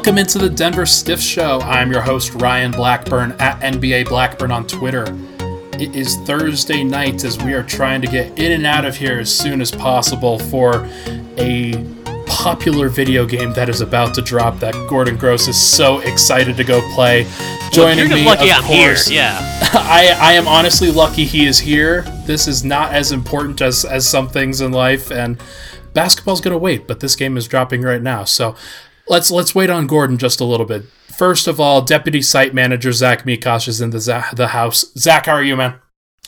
Welcome into the Denver Stiff Show. I'm your host, Ryan Blackburn, at NBA Blackburn on Twitter. It is Thursday night as we are trying to get in and out of here as soon as possible for a popular video game that is about to drop that Gordon Gross is so excited to go play. Joining You're me, lucky of I'm course, here. Yeah. I, I am honestly lucky he is here. This is not as important as, as some things in life, and basketball's gonna wait, but this game is dropping right now. So let's let's wait on Gordon just a little bit. First of all, Deputy Site Manager Zach Mikosh is in the za- the house. Zach, how are you, man?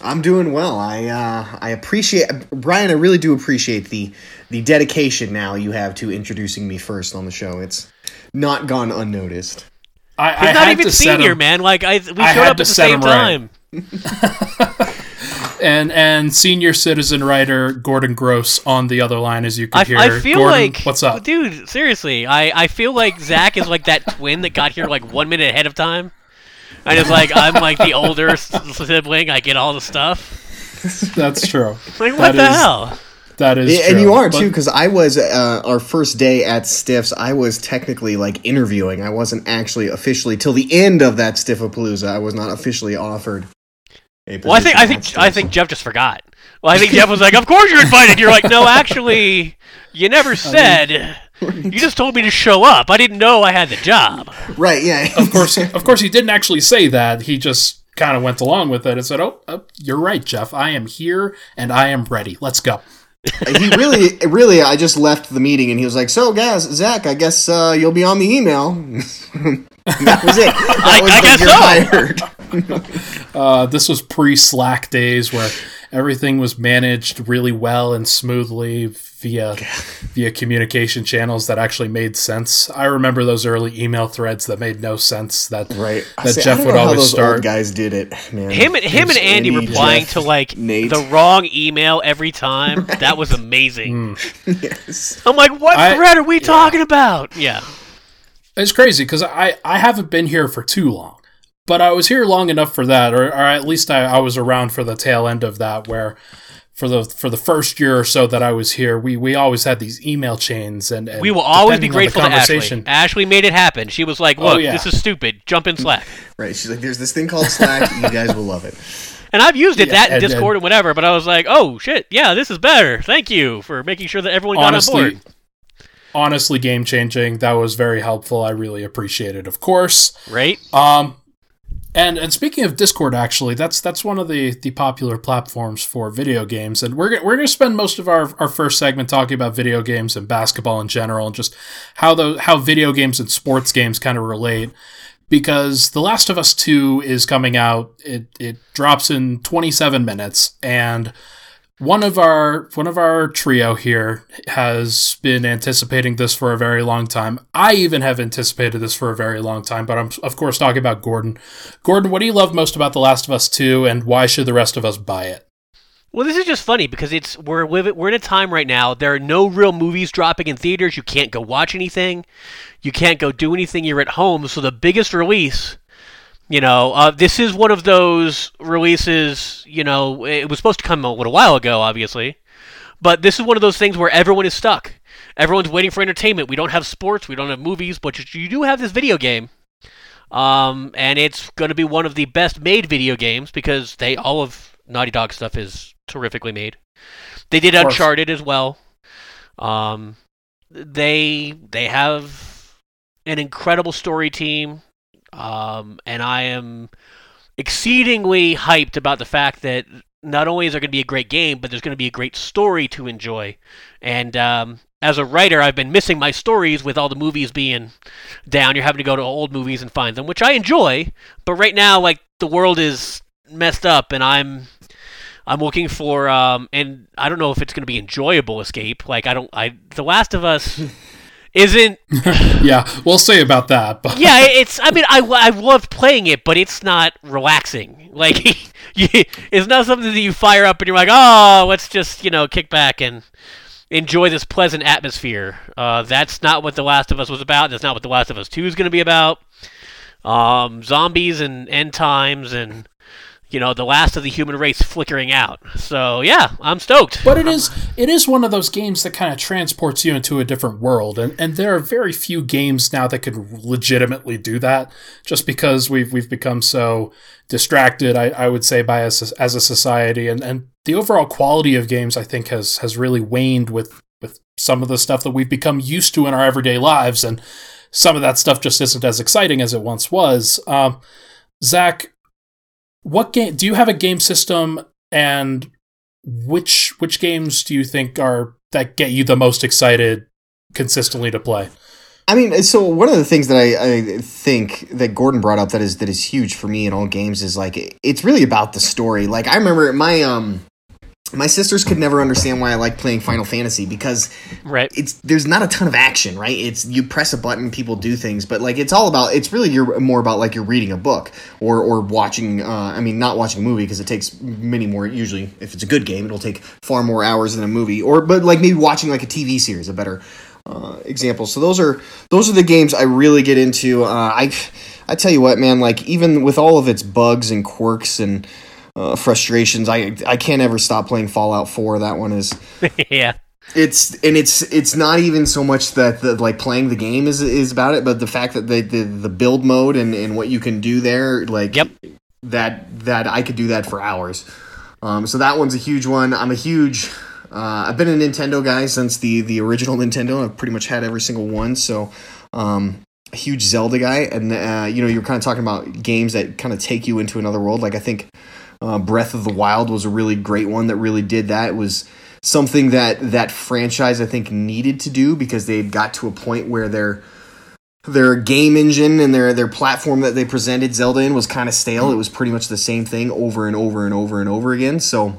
I'm doing well. I uh, I appreciate Ryan. I really do appreciate the the dedication now you have to introducing me first on the show. It's not gone unnoticed. I, He's I not had even to set senior, him, man. Like I, we showed had up at the same time. right. time. and and senior citizen writer Gordon Gross on the other line, as you can I, hear. I feel Gordon, like, what's up? dude? Seriously, I, I feel like Zach is like that twin that got here like one minute ahead of time. And it's like I'm like the older sibling. I get all the stuff. That's true. Like what That the is- hell? That is, and true. you are But- too, because I was uh, our first day at Stiffs. I was technically like interviewing. I wasn't actually officially till the end of that Stiffapalooza. I was not officially offered. A Well, I think I think I think Jeff just forgot. Well, I think Jeff was like, "Of course you're invited." You're like, "No, actually, you never said. You just told me to show up. I didn't know I had the job." right. Yeah. of course, of course, he didn't actually say that. He just kind of went along with it and said, "Oh, uh, you're right, Jeff. I am here and I am ready. Let's go." he really, really. I just left the meeting, and he was like, "So, guys, Zach, I guess uh, you'll be on the email." that was it. That I- was I the- guess you're so. hired. Uh, this was pre Slack days where everything was managed really well and smoothly via via communication channels that actually made sense. I remember those early email threads that made no sense. That Right. That say, I Jeff would always those start. Old guys did it, man. Him and him and Andy Andy, replying Jeff, to like Nate. the wrong email every time. That was amazing. Yes. I'm like, what I- thread are we talking about? Yeah. It's crazy because I, I haven't been here for too long, but I was here long enough for that, or, or at least I, I was around for the tail end of that, where for the for the first year or so that I was here, we, we always had these email chains, and, and We will always be depending the grateful to Ashley. conversation- Ashley made it happen. She was like, Oh, look, yeah. this is stupid. Jump in Slack. Right. She's like, "There's this thing called Slack. you guys will love it." And I've used it, Yeah, that in and- Discord and whatever, but I was like, oh, shit, yeah, this is better. Thank you for making sure that everyone got on honestly, board. honestly, game changing. That was very helpful. I really appreciate it. Of course. Right? Um, and and speaking of Discord, actually, that's that's one of the the popular platforms for video games, and we're we're going to spend most of our, our first segment talking about video games and basketball in general, and just how the how video games and sports games kind of relate. Because The Last of Us Two is coming out, it it drops in 27 minutes, and one of our one of our trio here has been anticipating this for a very long time. I even have anticipated this for a very long time, but I'm of course talking about Gordon. Gordon, what do you love most about The Last of Us 2 and why should the rest of us buy it? Well, this is just funny because it's we're we're in a time right now. There are no real movies dropping in theaters. You can't go watch anything. You can't go do anything. You're at home. So the biggest release, you know, uh, this is one of those releases. You know, it was supposed to come a little while ago, obviously, but this is one of those things where everyone is stuck. Everyone's waiting for entertainment. We don't have sports. We don't have movies, but you do have this video game. Um, and it's going to be one of the best made video games because they all of Naughty Dog stuff is terrifically made. They did Uncharted as well. Um, they they have an incredible story team, um, and I am exceedingly hyped about the fact that not only is there going to be a great game, but there's going to be a great story to enjoy. And um, as a writer, I've been missing my stories with all the movies being down. You're having to go to old movies and find them, which I enjoy. But right now, like the world is messed up, and I'm I'm looking for um, and I don't know if it's going to be enjoyable escape. Like I don't I The Last of Us isn't Yeah, we'll say about that. But yeah, it's. I mean, I, I loved playing it, but it's not relaxing. Like, it's not something that you fire up and you're like, oh, let's just you know kick back and enjoy this pleasant atmosphere. Uh, that's not what The Last of Us was about. That's not what The Last of Us Two is going to be about. Um, zombies and end times and you know, the last of the human race flickering out. So yeah, I'm stoked. But it is it is one of those games that kind of transports you into a different world, and and there are very few games now that could legitimately do that. Just because we've we've become so distracted, I, I would say by us as a society, and and the overall quality of games I think has has really waned with with some of the stuff that we've become used to in our everyday lives, and some of that stuff just isn't as exciting as it once was. Um, Zach, what game do you have a game system and which which games do you think are that get you the most excited consistently to play? I mean, so one of the things that I, I think that Gordon brought up that is that is huge for me in all games is like it's really about the story. Like I remember my um my sisters could never understand why I like playing Final Fantasy because right. it's there's not a ton of action, right? It's you press a button, people do things, but like it's all about it's really you're more about like you're reading a book or or watching. Uh, I mean, not watching a movie because it takes many more. Usually, if it's a good game, it'll take far more hours than a movie. Or but like maybe watching like a TV series, a better uh, example. So those are those are the games I really get into. Uh, I I tell you what, man, like even with all of its bugs and quirks and uh, frustrations. I I can't ever stop playing Fallout Four. That one is yeah. It's and it's it's not even so much that the like playing the game is is about it, but the fact that the the, the build mode and, and what you can do there, like Yep. that that I could do that for hours. Um, so that one's a huge one. I'm a huge. Uh, I've been a Nintendo guy since the the original Nintendo. I've pretty much had every single one. So um, a huge Zelda guy, and uh, you know you're kind of talking about games that kind of take you into another world. Like I think uh, Breath of the Wild was a really great one that really did that. It was something that that franchise I think needed to do because they got to a point where their their game engine and their their platform that they presented Zelda in was kind of stale. It was pretty much the same thing over and over and over and over again. So I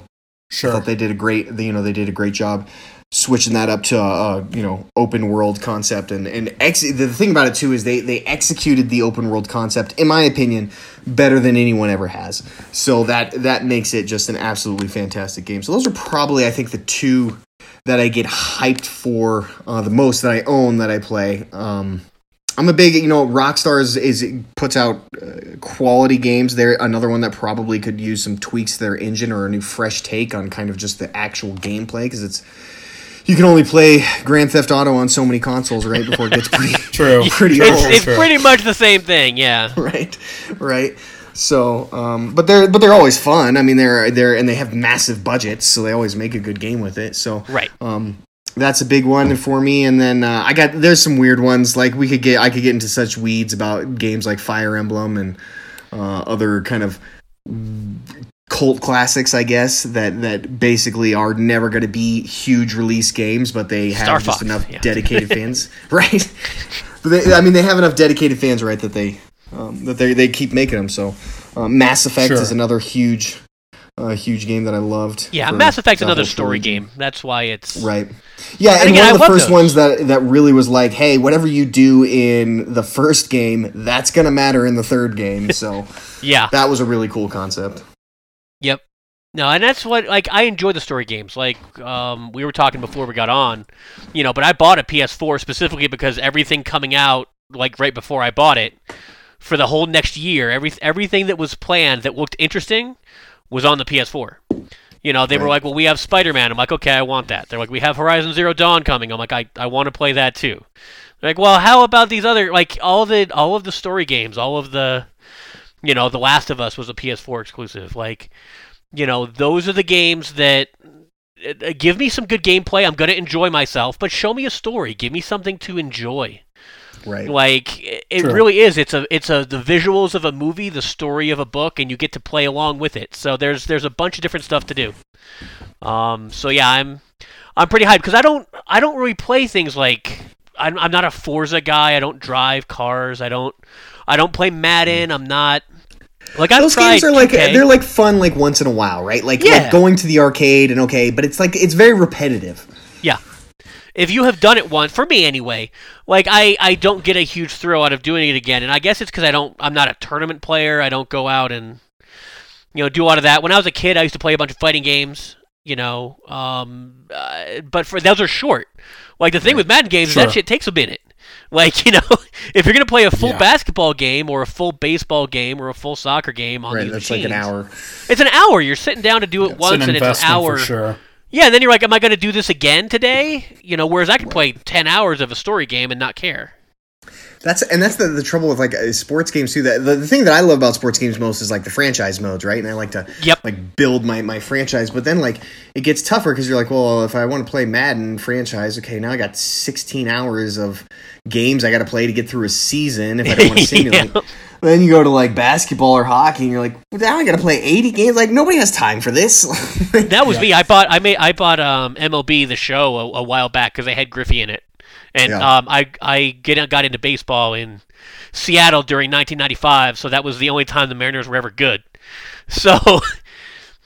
Sure. thought they did a great you know they did a great job switching that up to a, a you know open world concept. And and ex- the thing about it too is they they executed the open world concept in my opinion better than anyone ever has. So that that makes it just an absolutely fantastic game. So those are probably i think the two that i get hyped for uh, the most that i own that i play. Um I'm a big, you know, Rockstar is, is puts out uh, quality games. They're another one that probably could use some tweaks to their engine or a new fresh take on kind of just the actual gameplay because it's you can only play Grand Theft Auto on so many consoles, right? Before it gets pretty True. pretty It's, old, it's pretty much the same thing, yeah. right? Right. So, um, but they're but they're always fun. I mean, they're they're and they have massive budgets, so they always make a good game with it. So, Right. um, that's a big one for me. And then uh, I got there's some weird ones like we could get I could get into such weeds about games like Fire Emblem and uh, other kind of cult classics, I guess that that basically are never going to be huge release games, but they have Star just Fox, enough yeah. dedicated fans, right? But they, I mean, they have enough dedicated fans, right? That they um, that they they keep making them. So, uh, Mass Effect Sure. is another huge, uh, huge game that I loved. Yeah, Mass Effect's another story trilogy. game. That's why it's Right. Yeah, and, again, one of the first those. ones that that really was like, hey, whatever you do in the first game, that's gonna matter in the third game. So yeah. that was a really cool concept. Yep. No, and that's what like I enjoy the story games. Like um, we were talking before we got on, you know. But I bought a PS4 specifically because everything coming out like right before I bought it for the whole next year, every everything that was planned that looked interesting was on the PS4. You know, they were like, "Well, we have Spider-Man." I'm like, "Okay, I want that." They're like, "We have Horizon Zero Dawn coming." I'm like, "I, I want to play that too." They're like, "Well, how about these other like all the all of the story games, all of the you know, The Last of Us was a PS4 exclusive. Like, you know, those are the games that uh, give me some good gameplay. I'm going to enjoy myself, but show me a story. Give me something to enjoy. Right. Like it True. really is. It's a it's a the visuals of a movie, the story of a book, and you get to play along with it. So there's there's a bunch of different stuff to do. Um. So yeah, I'm I'm pretty hyped because I don't I don't really play things like I'm I'm not a Forza guy. I don't drive cars. I don't I don't play Madden. I'm not like I've Those games are like 2K. they're like fun like once in a while, right? Like, Yeah. like going to the arcade and okay, but it's like it's very repetitive. Yeah. If you have done it once, for me anyway, like I, I don't get a huge thrill out of doing it again, and I guess it's because I don't I'm not a tournament player. I don't go out and you know do a lot of that. When I was a kid, I used to play a bunch of fighting games, you know, um, uh, but for those are short. Like the thing with Madden games, Sure. that shit takes a minute. Like, you know, if you're going to play a full Yeah. basketball game or a full baseball game or a full soccer game on Right, these that's like an hour. It's an hour. You're sitting down to do it It's once, an and it's an hour. sure. Yeah, and then you're like, "Am I going to do this again today?" You know, whereas I can play ten hours of a story game and not care. That's and that's the, the trouble with like uh, sports games too. That the, the thing that I love about sports games most is like the franchise modes, right? And I like to Yep. like build my my franchise. But then like it gets tougher because you're like, well, if I want to play Madden franchise, okay, now I got 16 hours of games I got to play to get through a season if I don't want to simulate. Yeah. Then you go to like basketball or hockey, and you're like, well, now I got to play 80 games. Like nobody has time for this. That was me. I bought I made I bought um, MLB the show a, a while back because they had Griffey in it, and Yeah. um, I I get got into baseball in Seattle during 1995, so that was the only time the Mariners were ever good. So,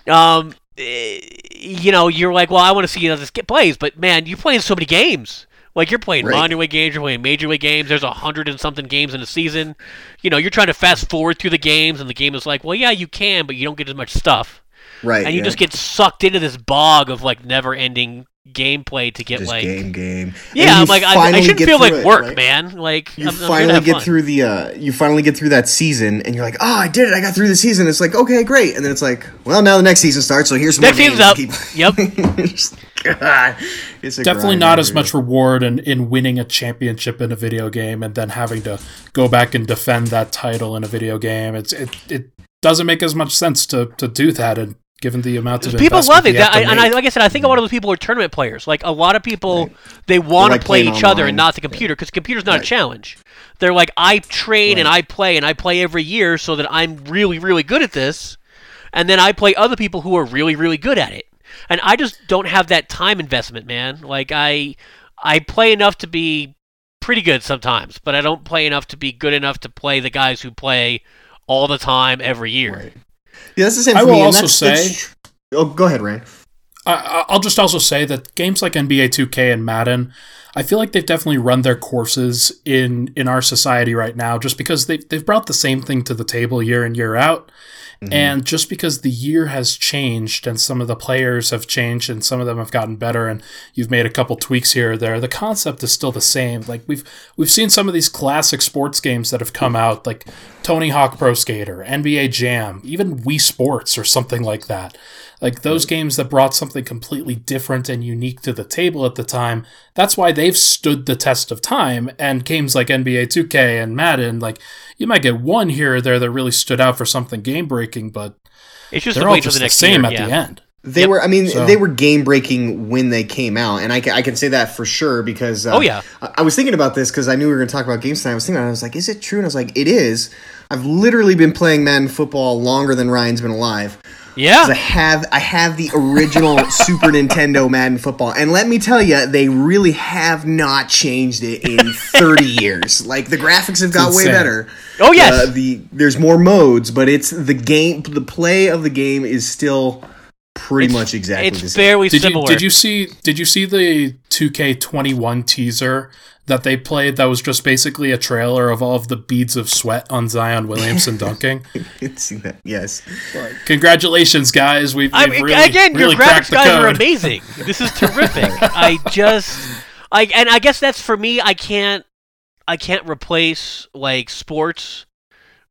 um, eh, you know, you're like, well, I want to see you know this get plays, but man, you're playing so many games. Like you're playing Right. minor league games, you're playing major league games. There's a hundred and something games in a season. You know, you're trying to fast forward through the games, and the game is like, well, yeah, you can, but you don't get as much stuff right. and you yeah. just get sucked into this bog of like never-ending gameplay to get Just like game game. Yeah i'm like I, I shouldn't feel like it, work right? man like you I'm, I'm finally get fun. through the uh you finally get through that season and you're like oh i did it i got through the season it's like okay great and then it's like well now the next season starts so here's some next more season's up games. yep Keep- God, it's a Definitely grind, not as much reward in, in winning a championship in a video game and then having to go back and defend that title in a video game. It's it, it doesn't make as much sense to, to do that and given the amount of people love it. That- I, and I, like i said i think a lot of those people are tournament players. Like a lot of people Right. they want like to play playing each other and not the computer because computer's not a challenge. They're like i train and i play and i play every year so that i'm really really good at this and then i play other people who are really really good at it. And i just don't have that time investment man. Like i i play enough to be pretty good sometimes but i don't play enough to be good enough to play the guys who play all the time every year. Right. Yeah that's the same I will me, also that's- say- that's oh go ahead ryan. I, I'll just also say that games like NBA 2K and Madden, I feel like they've definitely run their courses in in our society right now, just because they they've brought the same thing to the table year in year out, mm-hmm. and just because the year has changed and some of the players have changed and some of them have gotten better, and you've made a couple tweaks here or there, the concept is still the same. Like we've we've seen some of these classic sports games that have come out, like Tony Hawk Pro Skater, NBA Jam, even Wii Sports or something like that. Like those games that brought something completely different and unique to the table at the time. That's why they've stood the test of time. And games like NBA 2K and Madden, like you might get one here or there that really stood out for something game breaking, but it's just they're all just the the same year, at yeah. the end. They Yep. were. I mean, So- they were game breaking when they came out, and I can, I can say that for sure because. Uh, Oh, yeah. I, I was thinking about this because I knew we were going to talk about games tonight. I was thinking, I was like, is it true? And I was like, it is. I've literally been playing Madden football longer than Ryan's been alive. 'Cause I yeah have I have the original Super Nintendo Madden football, and let me tell you, they really have not changed it in 30 years. Like the graphics have got way better. Oh, yes. Uh, the there's more modes, but it's the game. The play of the game is still pretty It's- much exactly the it's same. barely Did you similar did you see did you see the 2K21 teaser that they played that was just basically a trailer of all of the beads of sweat on Zion Williamson dunking? See that? Yes. Congratulations, guys! We've, I we've mean, really, again, really your graphics the guys are amazing. This is terrific. I just, I and I guess that's for me. I can't, I can't replace like sports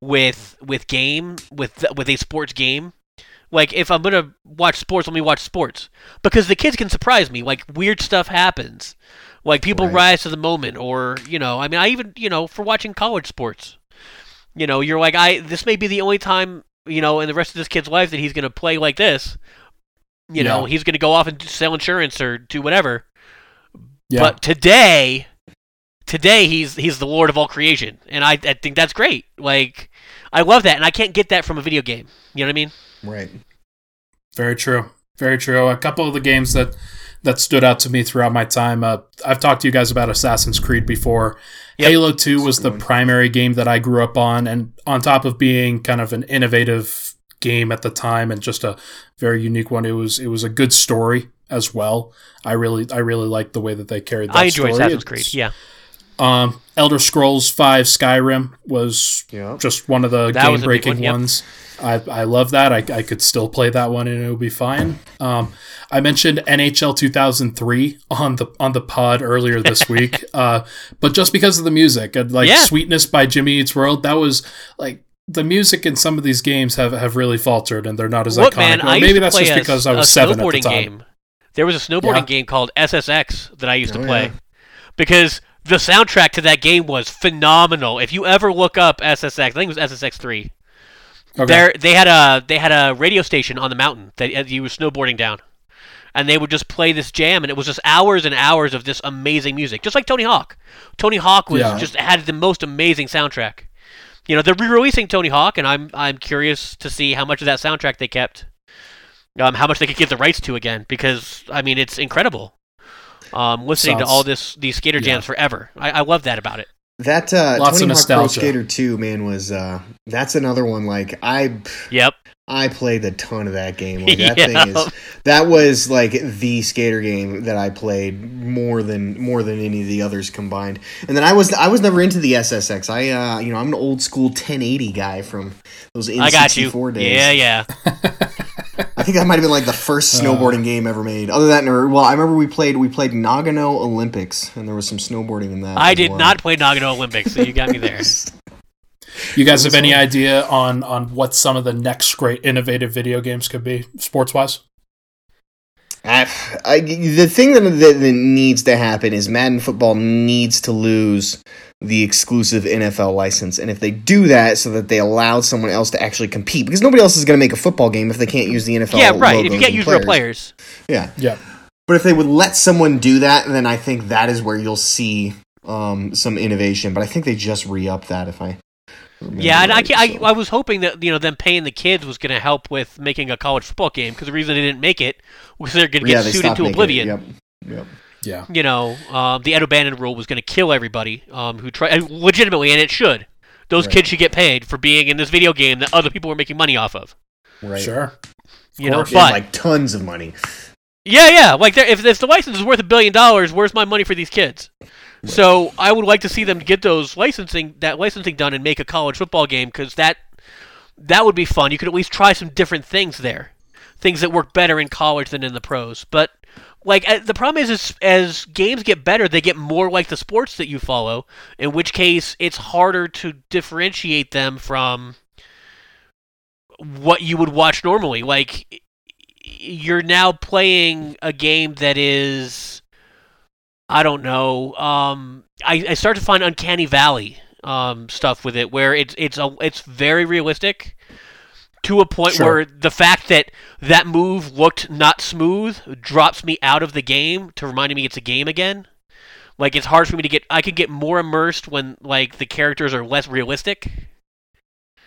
with with game with with a sports game. Like if I'm gonna watch sports, let me watch sports because the kids can surprise me. Like weird stuff happens. Like people Right. rise to the moment, or you know, I mean, I even you know for watching college sports. You know, you're like, I this may be the only time you know in the rest of this kid's life that he's gonna play like this. You know, he's gonna go off and sell insurance or do whatever. Yeah. But today, today he's he's the lord of all creation, and I I think that's great. Like, I love that, and I can't get that from a video game. You know what I mean? Right. Very true. Very true. A couple of the games that that stood out to me throughout my time. Uh, I've talked to you guys about Assassin's Creed before. Yep. Halo Two was the primary game that I grew up on, and on top of being kind of an innovative game at the time and just a very unique one, it was it was a good story as well. I really I really liked the way that they carried that I enjoy story. Assassin's It's- Creed. Yeah, Um, Elder Scrolls Five Skyrim was Yeah. just one of the That game breaking one, yep. ones. I, I love that. I, I could still play that one and it would be fine. Um, I mentioned NHL 2003 on the on the pod earlier this week, uh, but just because of the music, and like Yeah. "Sweetness" by Jimmy Eats World, that was like the music in some of these games have, have really faltered and they're not as Look, iconic. man, Or I maybe that's just a, because I was a seven at the snowboarding time. game. There was a snowboarding Yeah. game called SSX that I used to Oh, play yeah. because the soundtrack to that game was phenomenal. If you ever look up SSX, I think it was SSX three. Okay. There, they had a they had a radio station on the mountain that uh, you were snowboarding down, and they would just play this jam, and it was just hours and hours of this amazing music, just like Tony Hawk. Tony Hawk was Yeah. just had the most amazing soundtrack. You know, they're re-releasing Tony Hawk, and I'm I'm curious to see how much of that soundtrack they kept, um, how much they could give the rights to again, because I mean it's incredible. Um, listening to all this these skater yeah. jams forever, I, I love that about it. That uh, Lots of Tony Hawk Pro. Skater 2, man, was uh, that's another one. Like I, Yep. I played a ton of that game. Like that Yeah. thing is that was like the skater game that I played more than more than any of the others combined. And then I was I was never into the SSX. I uh, you know I'm an old school 1080 guy from those N64 I got you. days. Yeah, yeah. I think that might have been like the first uh. snowboarding game ever made. Other than or well, I remember we played we played Nagano Olympics and there was some snowboarding in that. I did well. not play Nagano Olympics, so you got me there. You guys have any idea on on what some of the next great innovative video games could be, sports wise? I, I, the thing that, that, that needs to happen is Madden football needs to lose the exclusive NFL license, and if they do that, so that they allow someone else to actually compete, because nobody else is going to make a football game if they can't use the NFL. yeah, right. If you can't and use real players, yeah. Yeah. But if they would let someone do that, then I think that is where you'll see um, some innovation. But I think they just re up that. If I yeah, and I, right, I, so. I was hoping that you know them paying the kids was going to help with making a college football game because the reason they didn't make it was they're going to yeah, get they sued into making it. oblivion. Yep. Yep. Yeah. You know, um, the Ed O'Bannon rule was going to kill everybody um, who try and legitimately, and it should. Those Right. kids should get paid for being in this video game that other people were making money off of. Right. Sure. You know, but like tons of money. Yeah, yeah. Like, if if the license is worth a billion dollars, where's my money for these kids? So I would like to see them get those licensing that licensing done and make a college football game because that that would be fun. You could at least try some different things there, things that work better in college than in the pros. But like uh, the problem is, is as games get better, they get more like the sports that you follow. In which case, it's harder to differentiate them from what you would watch normally. Like you're now playing a game that is I don't know. Um, I, I start to find uncanny valley um, stuff with it, where it's it's a, it's very realistic to a point Sure. where the fact that that move looked not smooth drops me out of the game to remind me it's a game again. Like it's hard for me to get. I could get more immersed when like the characters are less realistic.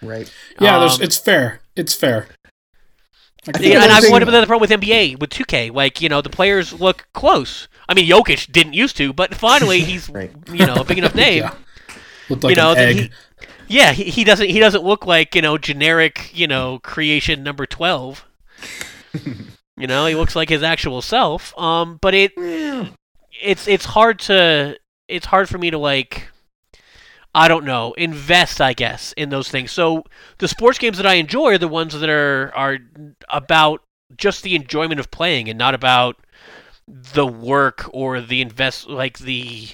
Right. Yeah, there's, Um, it's fair. It's fair. I think Yeah, and I've thing- wondered about the problem with NBA with 2K. Like you know, the players look close. I mean, Jokic didn't used to, but finally he's Right. you know a big enough name. Yeah. Looked like you know, an egg. he, yeah, he, he doesn't he doesn't look like you know generic you know creation number twelve. you know, he looks like his actual self. Um, but it it's it's hard to it's hard for me to like I don't know invest I guess in those things. So the sports games that I enjoy are the ones that are are about just the enjoyment of playing and not about the work or the invest like the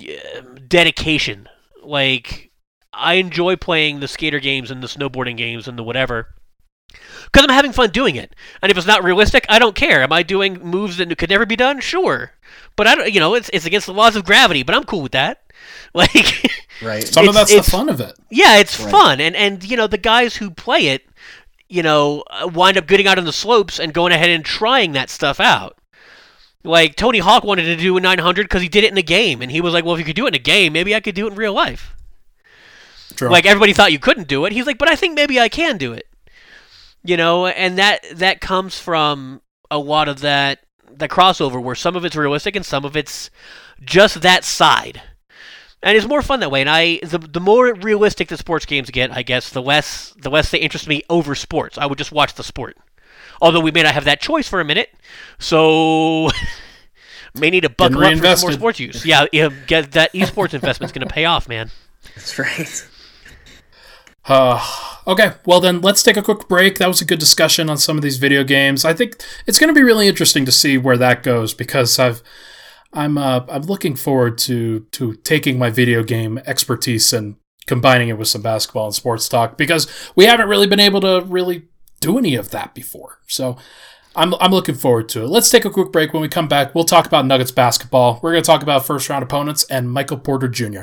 uh, dedication. Like I enjoy playing the skater games and the snowboarding games and the whatever because I'm having fun doing it. And if it's not realistic, I don't care. Am I doing moves that could never be done? Sure, but I don't. You know, it's it's against the laws of gravity, but I'm cool with that. Like, Right. Some of that's the fun of it. yeah, it's Right. fun, and and you know the guys who play it, you know, uh, wind up getting out on the slopes and going ahead and trying that stuff out. Like Tony Hawk wanted to do a 900 because he did it in a game, and he was like, "Well, if you could do it in a game, maybe I could do it in real life." True. Like everybody thought you couldn't do it. He's like, "But I think maybe I can do it." You know, and that that comes from a lot of that the crossover where some of it's realistic and some of it's just that side. And it's more fun that way. And I the the more realistic the sports games get, I guess, the less the less they interest me over sports. I would just watch the sport. Although we may not have that choice for a minute. So May need to buckle up for some more sports use. Yeah, yeah get that esports investment's going to pay off, man. That's right. Uh, okay, well then let's take a quick break. That was a good discussion on some of these video games. I think it's going to be really interesting to see where that goes because I've I'm uh, I'm looking forward to to taking my video game expertise and combining it with some basketball and sports talk because we haven't really been able to really do any of that before. So I'm, I'm looking forward to it. Let's take a quick break. When we come back, we'll talk about Nuggets basketball. We're going to talk about first round opponents and Michael Porter Jr.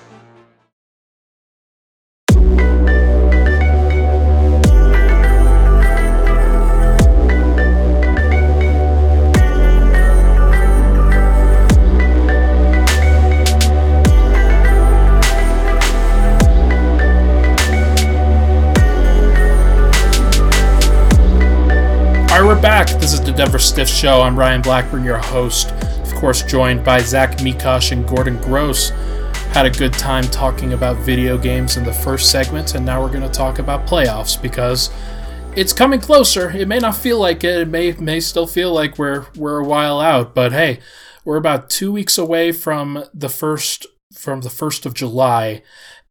Right, we're back. This is the Denver Stiff Show. I'm Ryan Blackburn, your host. Of course, joined by Zach Mikosh and Gordon Gross. Had a good time talking about video games in the first segment, and now we're going to talk about playoffs because it's coming closer. It may not feel like it. It may may still feel like we're we're a while out, but hey, we're about two weeks away from the first from the first of July,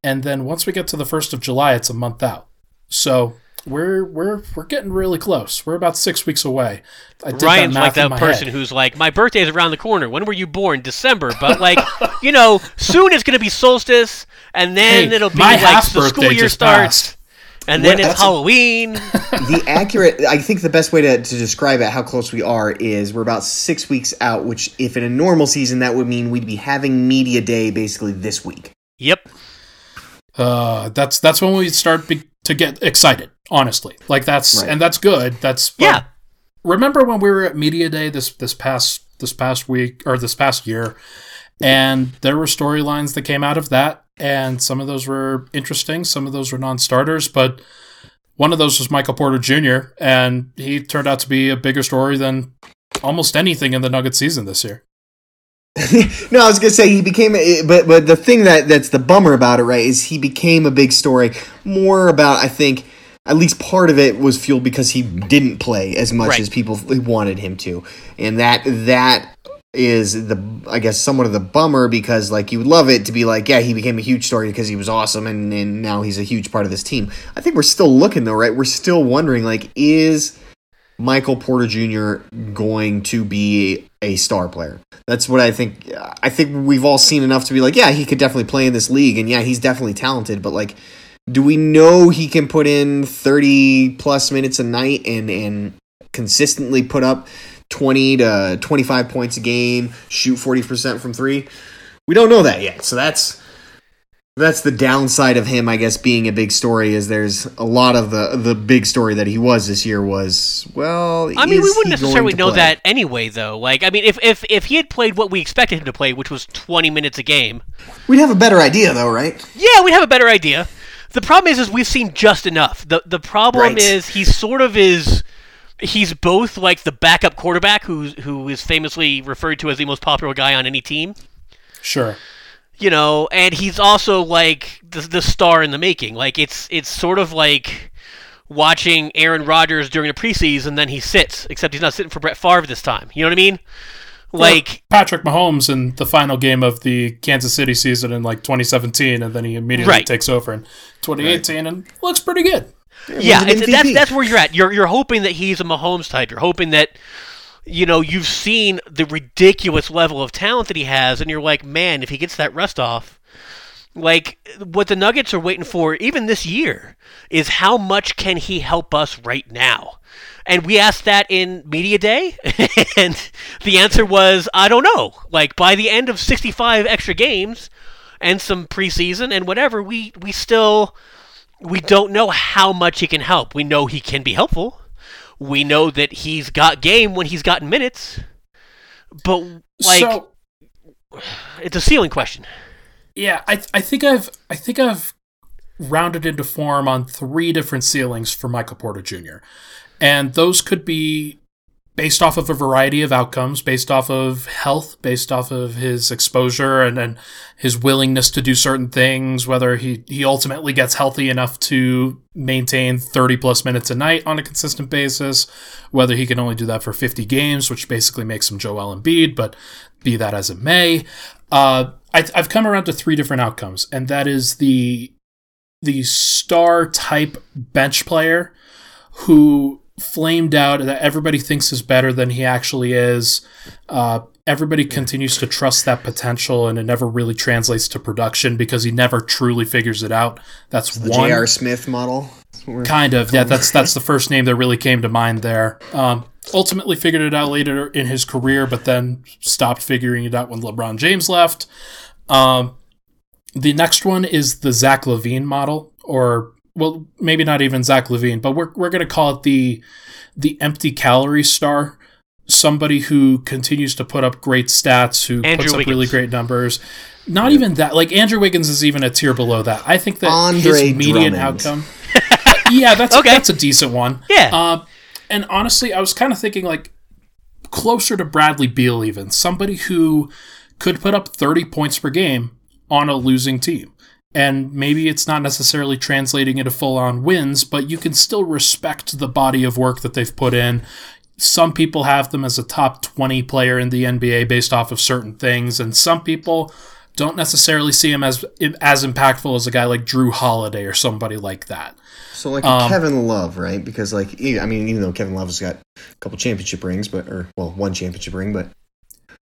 and then once we get to the first of July, it's a month out. So we're we're we're getting really close. We're about six weeks away. I did Ryan's that like that person head. who's like, my birthday is around the corner. When were you born? December. But like, you know, soon it's gonna be solstice, and then Hey, it'll be like the school year starts, passed. and then Well, it's that's a- Halloween. the accurate i think the best way to, to describe it how close we are is we're about six weeks out which if in a normal season that would mean we'd be having media day basically this week yep. Uh, that's that's when we start be- to get excited. Honestly, like that's Right. and that's good. That's but Yeah. Remember when we were at media day this this past this past week or this past year, and there were storylines that came out of that, and some of those were interesting, some of those were non-starters, but one of those was Michael Porter Jr. and he turned out to be a bigger story than almost anything in the Nugget season this year. No i was gonna say he became a, but but the thing that that's the bummer about it right is he became a big story. More about i think at least part of it was fueled because he didn't play as much Right. as people wanted him to. And that that is the i guess somewhat of the bummer because like you would love it to be like yeah he became a huge story because he was awesome and, and now he's a huge part of this team. I think we're still looking though right? We're still wondering like is Michael Porter Jr. going to be a star player. That's what I think. I think we've all seen enough to be like, yeah, he could definitely play in this league, and yeah, he's definitely talented. But like, do we know he can put in thirty plus minutes a night and and consistently put up twenty to twenty five points a game, shoot forty percent from three? We don't know that yet. So that's that's the downside of him, I guess, being a big story. Is there's a lot of the the big story that he was this year was well. I mean, we wouldn't he necessarily know play? that anyway, though. Like, I mean, if if if he had played what we expected him to play, which was 20 minutes a game, We'd have a better idea, though, right? yeah, we'd have a better idea. The problem is, is we've seen just enough. the The problem Right. is he sort of is. He's both like the backup quarterback, who's who is famously referred to as the most popular guy on any team. Sure. You know, and he's also like the the star in the making. Like it's it's sort of like watching Aaron Rodgers during the preseason, then he sits, except he's not sitting for Brett Favre this time. You know what I mean? Like Patrick Mahomes in the final game of the Kansas City season in like 2017, and then he immediately Right. takes over in 2018 and looks pretty good. Yeah, an it's, that's that's where you're at. You're you're hoping that he's a Mahomes type. You're hoping that you know you've seen the ridiculous level of talent that he has, and you're like, man, if he gets that rust off, like what the Nuggets are waiting for, even this year, is how much can he help us right now? And we asked that in media day, and the answer was, I don't know. Like by the end of 65 extra games and some preseason and whatever, we we still we don't know how much he can help. We know he can be helpful. We know that he's got game when he's gotten minutes. But like so it's a ceiling question. Yeah, I I think I've I think I've rounded into form on three different ceilings for Michael Porter Jr. And those could be based off of a variety of outcomes, based off of health, based off of his exposure and, and his willingness to do certain things, whether he, he ultimately gets healthy enough to maintain 30 plus minutes a night on a consistent basis, whether he can only do that for 50 games, which basically makes him Joel Embiid, but be that as it may. Uh, I, I've come around to three different outcomes, and that is the the star type bench player who flamed out that everybody thinks is better than he actually is. Uh, everybody continues to trust that potential, and it never really translates to production because he never truly figures it out. That's The one J.R. Smith model. kind of. Yeah, that's that's the first name that really came to mind there. Um, ultimately figured it out later in his career, but then stopped figuring it out when LeBron James left. Um, the next one is the Zach LaVine model, or well, maybe not even Zach LaVine, but we're we're gonna call it the the empty calorie star. Somebody who continues to put up great stats, who Andrew puts up really great numbers. Not even that. Like Andrew Wiggins is even a tier below that. I think that Andre his median Drummond. outcome. yeah, that's Okay. that's a decent one. Yeah. Uh, and honestly, I was kind of thinking like closer to Bradley Beal, even somebody who could put up 30 points per game on a losing team. And maybe it's not necessarily translating into full on wins, but you can still respect the body of work that they've put in. Some people have them as a top 20 player in the NBA based off of certain things, and some people don't necessarily see him as as impactful as a guy like Jrue Holiday or somebody like that. So like Um, Kevin Love, right? Because like I mean, even though Kevin Love has got a couple championship rings, but or well, one championship ring, but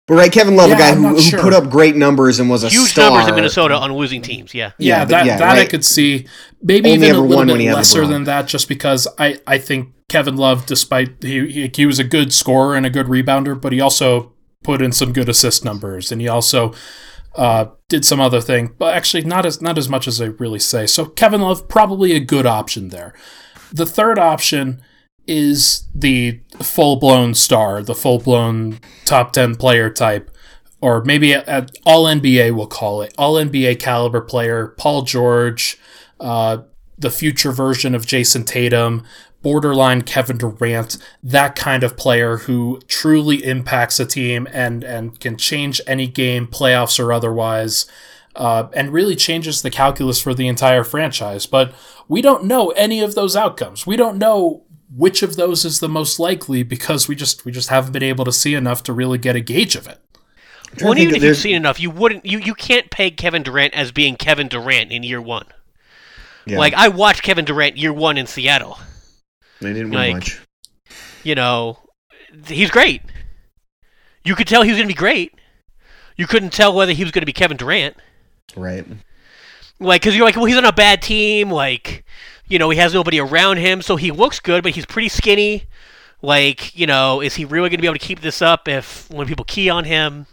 but right, Kevin Love, Yeah, a guy who, not who sure. put up great numbers and was a Huge star. numbers in Minnesota on losing teams. Yeah. Yeah, Yeah, that yeah, that I could see. Maybe Only even a ever little won when he bit lesser than that, just because I, I think Kevin Love, despite he, he he was a good scorer and a good rebounder, but he also put in some good assist numbers, and he also uh, did some other thing, but actually not as not as much as I really say. So Kevin Love probably a good option there. The third option is the full blown star, the full blown top ten player type or maybe at, at all NBA we'll call it all NBA caliber player, Paul George, uh, the future version of Jayson Tatum, borderline Kevin Durant, that kind of player who truly impacts a team and and can change any game, playoffs or otherwise. Uh, and really changes the calculus for the entire franchise. But we don't know any of those outcomes. We don't know which of those is the most likely because we just we just haven't been able to see enough to really get a gauge of it. I'm trying to Well, even if you've seen enough, you wouldn't. You, you can't peg Kevin Durant as being Kevin Durant in year one. yeah, Like I watched Kevin Durant year one in Seattle. they didn't win like- much. You know, he's great. You could tell he was going to be great. You couldn't tell whether he was going to be Kevin Durant. Right. Like, because you're like, well, he's on a bad team. Like, you know, he has nobody around him, so he looks good, but he's pretty skinny. Like, you know, is he really going to be able to keep this up if when people key on him?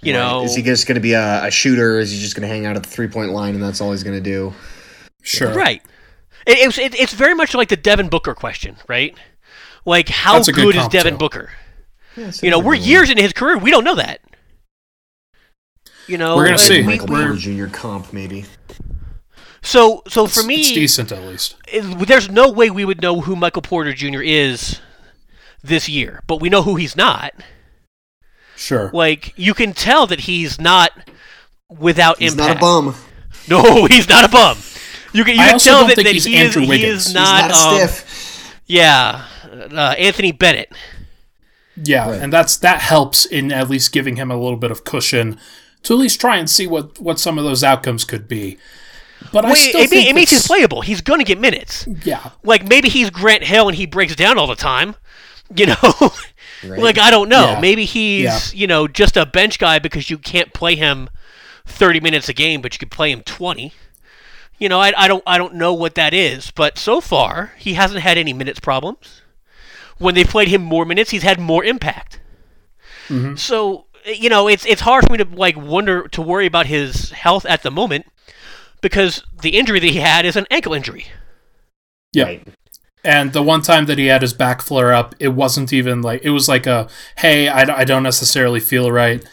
You Right. know, is he just going to be a, a shooter? Is he just going to hang out at the three point line and that's all he's going to do? Sure. Right. It, it's it, it's very much like the Devin Booker question, right? Like, how That's good good, is Devin too. Booker? Yeah, You know, we're one. years into his career. We don't know that. You know, We're gonna see. Michael we- Porter Jr. comp maybe. So, so for me, it's decent at least. it- there's no way we would know who Michael Porter Jr. is this year, but we know who he's not. Sure. Like, you can tell that he's not without He's impact. not a bum. No, he's not a bum. You can, you I can tell that, think that he's he, is, Andrew he Wiggins. is He's not. He's not um, stiff. Yeah, uh, Anthony Bennett. Yeah, Right. and that's that helps in at least giving him a little bit of cushion to at least try and see what what some of those outcomes could be. But I still it, it he's that's- playable. He's going to get minutes. Yeah, Like maybe he's Grant Hill and he breaks down all the time. You know, Right. like I don't know. Yeah. Maybe he's Yeah. you know just a bench guy because you can't play him thirty minutes a game, but you could play him twenty. You know, I, I don't I don't know what that is, but so far he hasn't had any minutes problems. When they played him more minutes, he's had more impact. Mm-hmm. So you know, it's it's hard for me to like wonder to worry about his health at the moment because the injury that he had is an ankle injury. yeah. Right. And the one time that he had his back flare up, it wasn't even like it was like a hey, I, I don't necessarily feel right.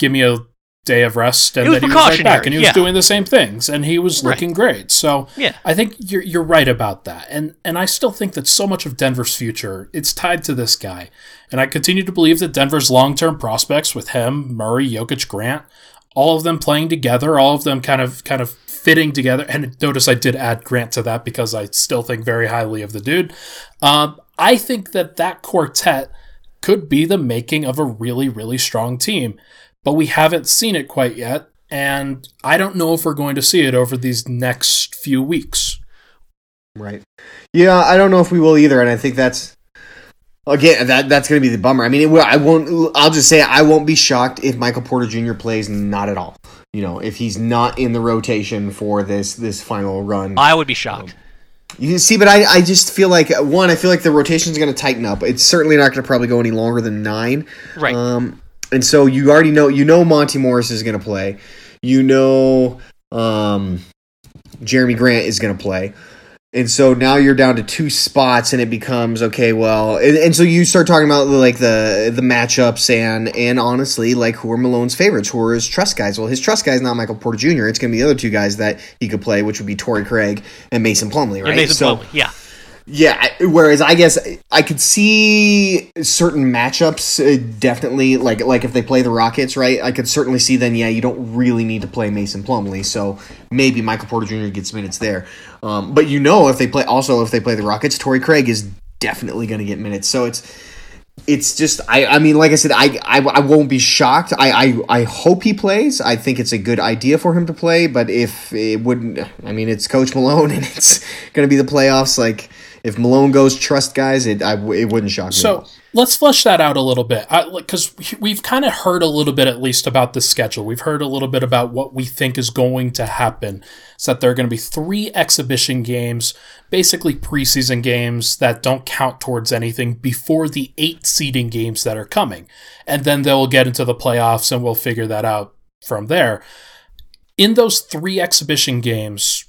Give me a day of rest, and It was then he was right back, and he was yeah. doing the same things, and he was Right. looking great. So Yeah. I think you're you're right about that, and and I still think that so much of Denver's future it's tied to this guy, and I continue to believe that Denver's long term prospects with him, Murray, Jokic, Grant, all of them playing together, all of them kind of kind of fitting together. And notice I did add Grant to that because I still think very highly of the dude. Um, I think that that quartet could be the making of a really really strong team, but we haven't seen it quite yet. And I don't know if we're going to see it over these next few weeks. Right. Yeah, I don't know if we will either, and I think that's again that that's going to be the bummer. I mean, it will, I won't. I'll just say I won't be shocked if Michael Porter Jr. plays not at all. You know, if he's not in the rotation for this this final run. I would be shocked. You see, but I, I just feel like one, I feel like the rotation is going to tighten up. It's certainly not going to probably go any longer than nine. Right. Um, and so you already know, you know, Monte Morris is going to play. You know, um, Jerami Grant is going to play. And so now you're down to two spots, and it becomes okay. Well, and, and so you start talking about like the the matchups and and honestly, like who are Malone's favorites? Who are his trust guys? Well, his trust guy is not Michael Porter Jr. It's going to be the other two guys that he could play, which would be Torrey Craig and Mason Plumlee, right? And Mason so, Plumlee, yeah. yeah, whereas I guess I could see certain matchups uh, definitely like like if they play the Rockets, right? I could certainly see then yeah, you don't really need to play Mason Plumlee, so maybe Michael Porter Jr. gets minutes there. Um, but you know if they play also if they play the Rockets, Torrey Craig is definitely going to get minutes. So it's it's just I I mean like I said I I, I won't be shocked. I, I I hope he plays. I think it's a good idea for him to play, but if it wouldn't I mean it's coach Malone and it's going to be the playoffs like if Malone goes trust guys, it I, it wouldn't shock me. at So. Let's flesh that out a little bit, because we've kind of heard a little bit, at least, about the schedule. We've heard a little bit about what we think is going to happen. Is that there are going to be three exhibition games, basically preseason games that don't count towards anything before the eight seeding games that are coming, and then they'll get into the playoffs, and we'll figure that out from there. In those three exhibition games,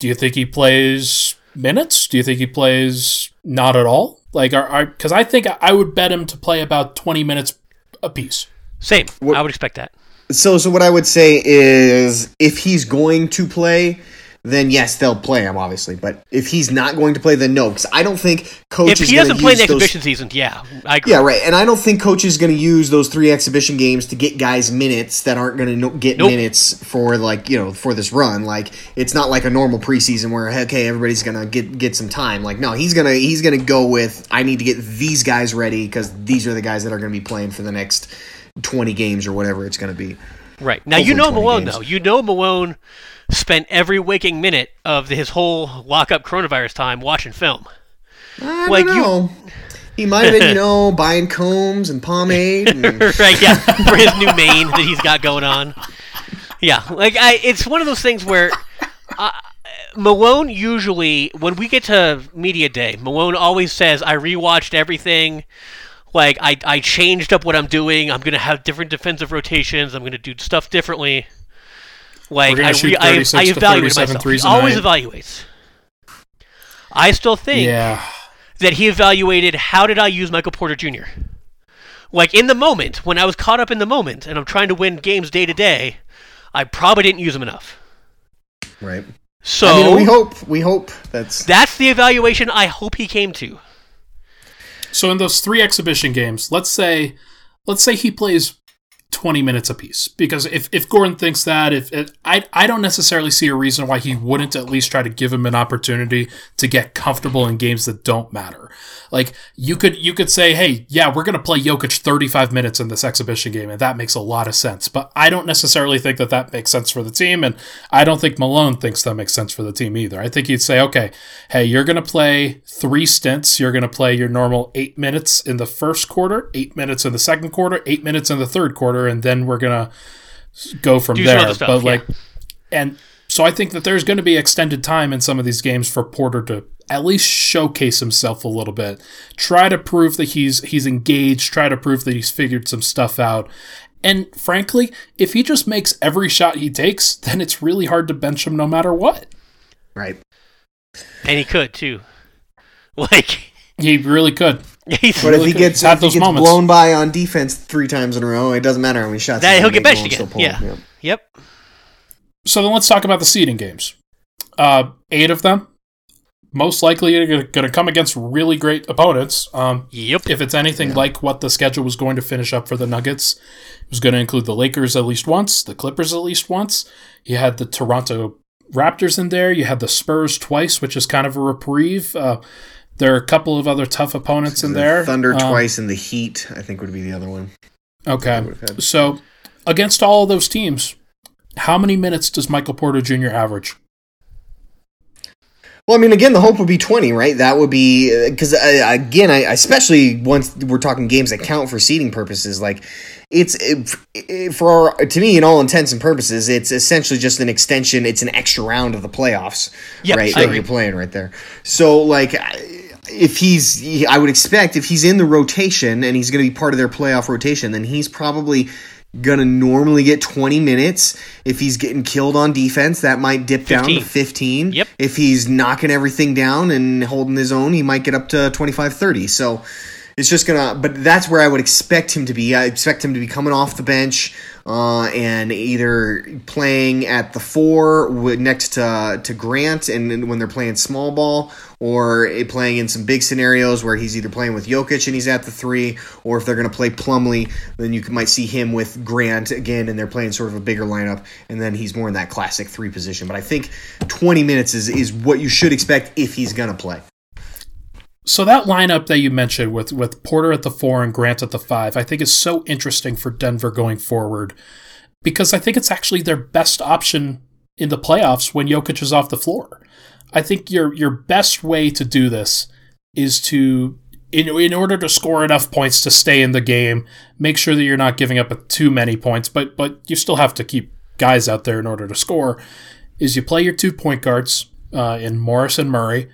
do you think he plays minutes? Do you think he plays not at all? Like, are because I think I would bet him to play about twenty minutes a piece. Same. What- I would expect that. So so what I would say is if he's going to play then yes, they'll play him obviously. But if he's not going to play, then no, because I don't think coach If is he doesn't play in the use those- exhibition season, yeah, I agree. Yeah, right. And I don't think coach is going to use those three exhibition games to get guys minutes that aren't going to no- get Nope. minutes for like you know for this run. Like it's not like a normal preseason where okay everybody's going to get get some time. Like no, he's gonna he's gonna go with I need to get these guys ready because these are the guys that are going to be playing for the next twenty games or whatever it's going to be. Right. Now you know Malone games. though. You know Malone spent every waking minute of his whole lockup coronavirus time watching film. I Like, don't you- know. He might have been, you know, buying combs and pomade. And, right, yeah, for his new mane that he's got going on. Yeah, like I, it's one of those things where uh, Malone usually, when we get to media day, Malone always says, "I rewatched everything. Like I, I changed up what I'm doing. I'm gonna have different defensive rotations. I'm gonna do stuff differently. Like I, shoot re- I, 36 I to evaluated 37 myself. threes He always night. evaluates. I still think Yeah. that he evaluated how did I use Michael Porter Jr. Like in the moment, when I was caught up in the moment and I'm trying to win games day to day, I probably didn't use him enough. right. So I mean, we hope. We hope that's. that's the evaluation I hope he came to. So in those three exhibition games, let's say, let's say he plays twenty minutes apiece. Because if, if Gordon thinks that, if it, I I don't necessarily see a reason why he wouldn't at least try to give him an opportunity to get comfortable in games that don't matter. Like you could you could say, hey, yeah, we're gonna play Jokic thirty five minutes in this exhibition game, and that makes a lot of sense. But I don't necessarily think that that makes sense for the team, and I don't think Malone thinks that makes sense for the team either. I think he'd say, okay, hey, you're gonna play three stints. You're gonna play your normal eight minutes in the first quarter, eight minutes in the second quarter, eight minutes in the third quarter, and then we're gonna go from Do some there. other stuff, but yeah. like, and so I think that there's going to be extended time in some of these games for Porter to at least showcase himself a little bit, try to prove that he's he's engaged, try to prove that he's figured some stuff out. And frankly, if he just makes every shot he takes, then it's really hard to bench him no matter what. Right. And he could too. Like He really could. He's- But if he gets, had if he gets moments. blown by on defense three times in a row, it doesn't matter how many shots. That- he'll gonna get make, benched again. pull Yeah. Yep. So then let's talk about the seeding games. Uh, eight of them, most likely are going to come against really great opponents. Um, Yep. if it's anything like what the schedule was going to finish up for the Nuggets, it was going to include the Lakers at least once, the Clippers at least once. You had the Toronto Raptors in there. You had the Spurs twice, which is kind of a reprieve. Uh, there are a couple of other tough opponents in The there. Thunder Um, twice and the Heat, I think, would be the other one. Okay. So against all of those teams, how many minutes does Michael Porter Jr. average? Well, I mean, again, the hope would be 20, right? That would be because uh, again, I especially once we're talking games that count for seeding purposes, like it's it, it- for to me, in all intents and purposes, it's essentially just an extension. It's an extra round of the playoffs, Yep, right? I That you're playing right there. So, like. I- If he's, I would expect if he's in the rotation and he's going to be part of their playoff rotation, then he's probably going to normally get 20 minutes. If he's getting killed on defense, that might dip down to 15. 15. Yep. If he's knocking everything down and holding his own, he might get up to 25 30. So it's just going to, but that's where I would expect him to be. I expect him to be coming off the bench uh, and either playing at the four next to, to Grant and, and when they're playing small ball or playing in some big scenarios where he's either playing with Jokic and he's at the three, or if they're going to play Plumlee, then you might see him with Grant again, and they're playing sort of a bigger lineup, and then he's more in that classic three position. But I think 20 minutes is, is what you should expect if he's going to play. So that lineup that you mentioned with with Porter at the four and Grant at the five, I think is so interesting for Denver going forward because I think it's actually their best option in the playoffs when Jokic is off the floor. I think your your best way to do this is to in, in order to score enough points to stay in the game, make sure that you're not giving up too many points, but but you still have to keep guys out there in order to score. Is you play your two point guards uh, in Morris and Murray,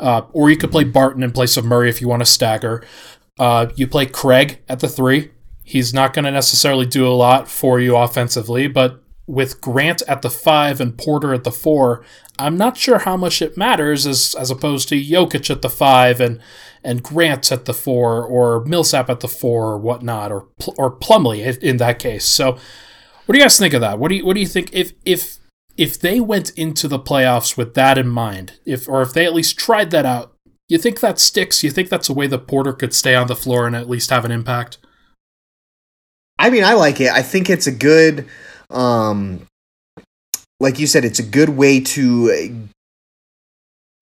uh, or you could play Barton in place of Murray if you want to stagger. Uh, you play Craig at the three. He's not going to necessarily do a lot for you offensively, but with Grant at the five and Porter at the four, I'm not sure how much it matters as as opposed to Jokic at the five and and Grant at the four or Millsap at the four or whatnot or or Plumlee in that case. So, what do you guys think of that? What do you what do you think if if if they went into the playoffs with that in mind, if or if they at least tried that out, you think that sticks? You think that's a way that Porter could stay on the floor and at least have an impact? I mean, I like it. I think it's a good, um, like you said, it's a good way to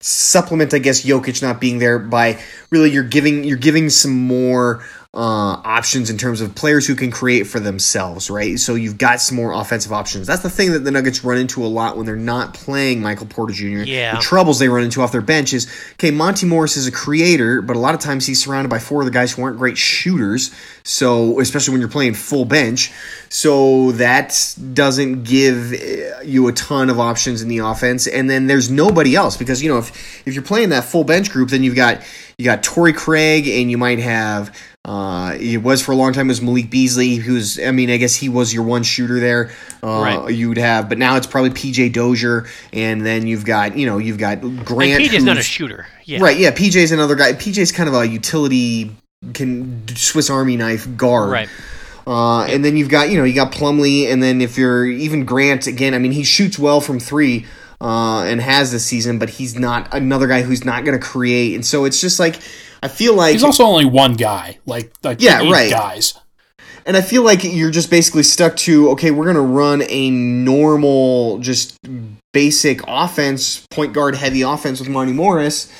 supplement, I guess, Jokic not being there by really you're giving you're giving some more uh, options in terms of players who can create for themselves, right? So you've got some more offensive options. That's the thing that the Nuggets run into a lot when they're not playing Michael Porter Jr. Yeah. The troubles they run into off their bench is okay. Monte Morris is a creator, but a lot of times he's surrounded by four of the guys who aren't great shooters. So especially when you're playing full bench, so that doesn't give uh, you a ton of options in the offense. And then there's nobody else because you know if if you're playing that full bench group, then you've got you got Torrey Craig and you might have. Uh, it was for a long time it was Malik Beasley, who's I mean I guess he was your one shooter there. Uh, Right. You would have, but now it's probably PJ Dozier, and then you've got you know you've got Grant. and PJ's not a shooter. Yeah. Right, yeah. PJ's another guy. PJ's kind of a utility, can Swiss Army knife guard. Right. Uh, and then you've got you know you got Plumlee, and then if you're even Grant again, I mean he shoots well from three. Uh, and has this season, but he's not another guy who's not going to create, and so it's just like I feel like He's also only one guy, like like Yeah, eight right. guys. And I feel like you're just basically stuck to okay, we're gonna run a normal, just basic offense, point guard heavy offense with Monte Morris,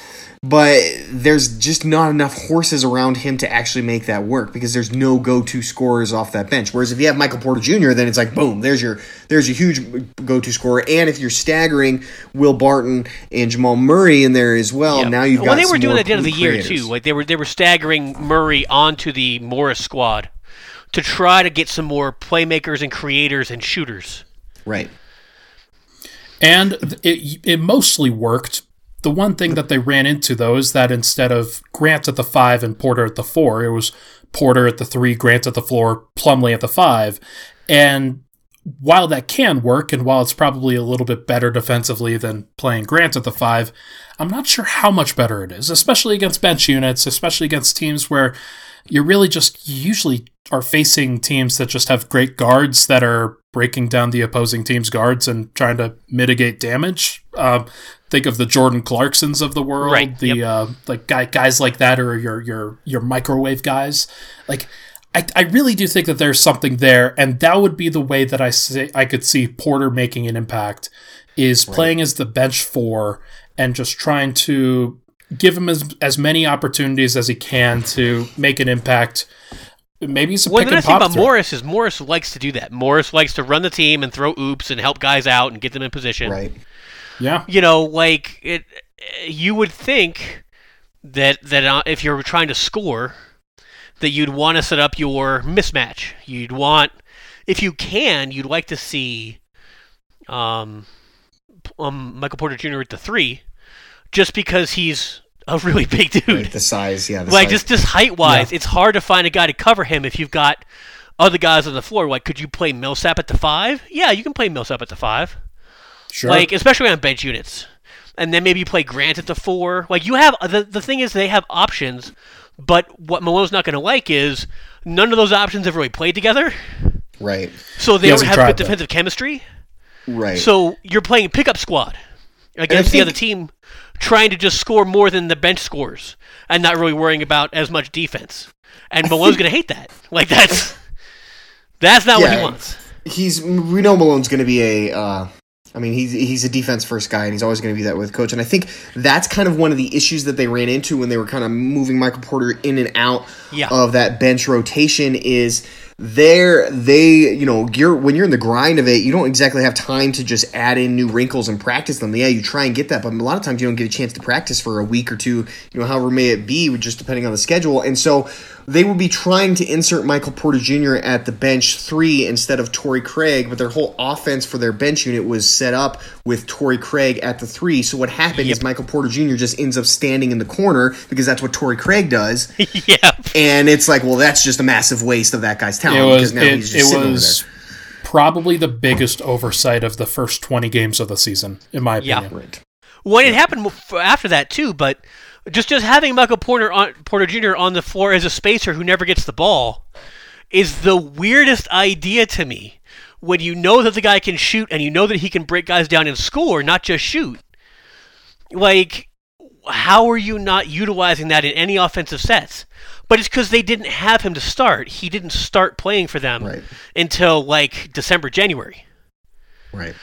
but there's just not enough horses around him to actually make that work because there's no go-to scorers off that bench. Whereas if you have Michael Porter Jr., then it's like boom, there's your there's your huge go-to scorer. And if you're staggering Will Barton and Jamal Murray in there as well, Yeah. now you've got well, they some were doing that at the end of the year creators. too. Like they were they were staggering Murray onto the Morris squad to try to get some more playmakers and creators and shooters. Right. And it, it mostly worked. The one thing that they ran into, though, is that instead of Grant at the five and Porter at the four, it was Porter at the three, Grant at the floor, Plumlee at the five. And while that can work, and while it's probably a little bit better defensively than playing Grant at the five, I'm not sure how much better it is, especially against bench units, especially against teams where you really just usually are facing teams that just have great guards that are breaking down the opposing team's guards and trying to mitigate damage. Um, think of the Jordan Clarksons of the world, Right, the yep. uh, like guy, guys like that, or your your your microwave guys. Like, I, I really do think that there's something there, and that would be the way that I say I could see Porter making an impact is playing as the bench four and just trying to give him as, as many opportunities as he can to make an impact. Maybe he's a Well, pick the and nice thing pop about threat. Morris is Morris likes to do that. Morris likes to run the team and throw oops and help guys out and get them in position. Right. Yeah, You know, like it. You would think that that uh, if you're trying to score, that you'd want to set up your mismatch. You'd want, if you can, you'd like to see, um, um, Michael Porter Jr. at the three, just because he's a really big dude. Right, the size, yeah. The like size. just just height wise, it's hard to find a guy to cover him if you've got other guys on the floor. Like, could you play Millsap at the five? Yeah, you can play Millsap at the five. Sure. Like, especially on bench units, and then maybe you play Grant at the four. Like, you have the the thing is they have options, but what Malone's not going to like is none of those options have really played together, right, so they don't have good that. defensive chemistry. right. So you're playing pickup squad against the other team, trying to just score more than the bench scores, and not really worrying about as much defense. And Malone's gonna hate that. Like that's that's not what he wants. he's we know Malone's going to be a. Uh, I mean, he's he's a defense first guy, and he's always going to be that with coach. And I think that's kind of one of the issues that they ran into when they were kind of moving Michael Porter in and out Yeah. of that bench rotation. Is there they you know you're when you're in the grind of it, you don't exactly have time to just add in new wrinkles and practice them. Yeah, you try and get that, but a lot of times you don't get a chance to practice for a week or two. You know, however may it be, just depending on the schedule. And so they would be trying to insert Michael Porter Jr. at the bench three instead of Torrey Craig, but their whole offense for their bench unit was set up with Torrey Craig at the three. So what happened is Michael Porter Jr. just ends up standing in the corner because that's what Torrey Craig does. yeah. and it's like, well, that's just a massive waste of that guy's talent was because now it, he's just it sitting was over probably the biggest oversight of the first 20 games of the season, in my opinion. there. Right. Well, it happened after that too, but just just having Michael Porter on Porter Jr. on the floor as a spacer who never gets the ball is the weirdest idea to me. When you know that the guy can shoot and you know that he can break guys down and score, not just shoot. Like, how are you not utilizing that in any offensive sets? But it's because they didn't have him to start. He didn't start playing for them Right. until like December, January Right.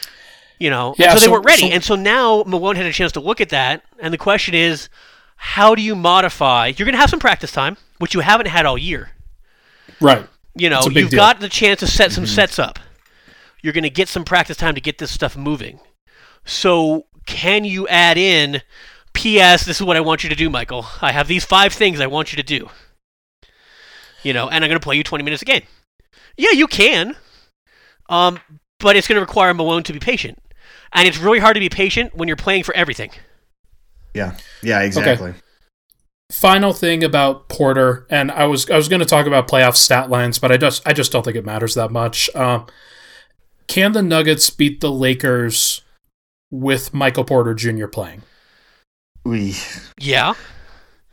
you know, Yeah, and so they so- weren't ready. so- and so now Malone had a chance to look at that, and the question is, how do you modify? You're going to have some practice time, which you haven't had all year. Right. You know, It's a big you've deal. got the chance to set some sets up. You're going to get some practice time to get this stuff moving. So, can you add in, P.S., this is what I want you to do, Michael. I have these five things I want you to do. You know, and I'm going to play you 20 minutes a game. Yeah, you can. Um, but it's going to require Malone to be patient. And it's really hard to be patient when you're playing for everything. Yeah. Yeah. Exactly. Final thing about Porter, and I was I was going to talk about playoff stat lines, but I just I just don't think it matters that much. Um, can the Nuggets beat the Lakers with Michael Porter Jr. playing? We. Yeah.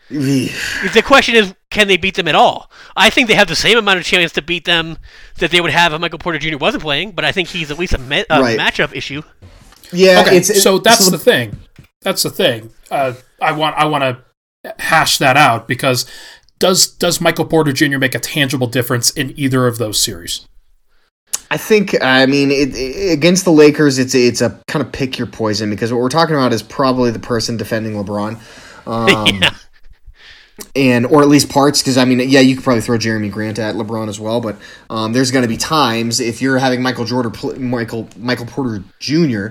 We. The question is, can they beat them at all? I think they have the same amount of chance to beat them that they would have if Michael Porter Jr. wasn't playing, but I think he's at least a, ma- a Right. matchup issue. Yeah. Okay, It's so that's so the thing. That's the thing. Uh, I want I want to hash that out because does does Michael Porter Jr. make a tangible difference in either of those series? I think I mean it, it- against the Lakers, it's a, it's a kind of pick your poison because what we're talking about is probably the person defending LeBron, um, yeah. and or at least parts. Because I mean, yeah, you could probably throw Jerami Grant at LeBron as well, but um, there's going to be times if you're having Michael Jordan, Michael Michael Porter Jr.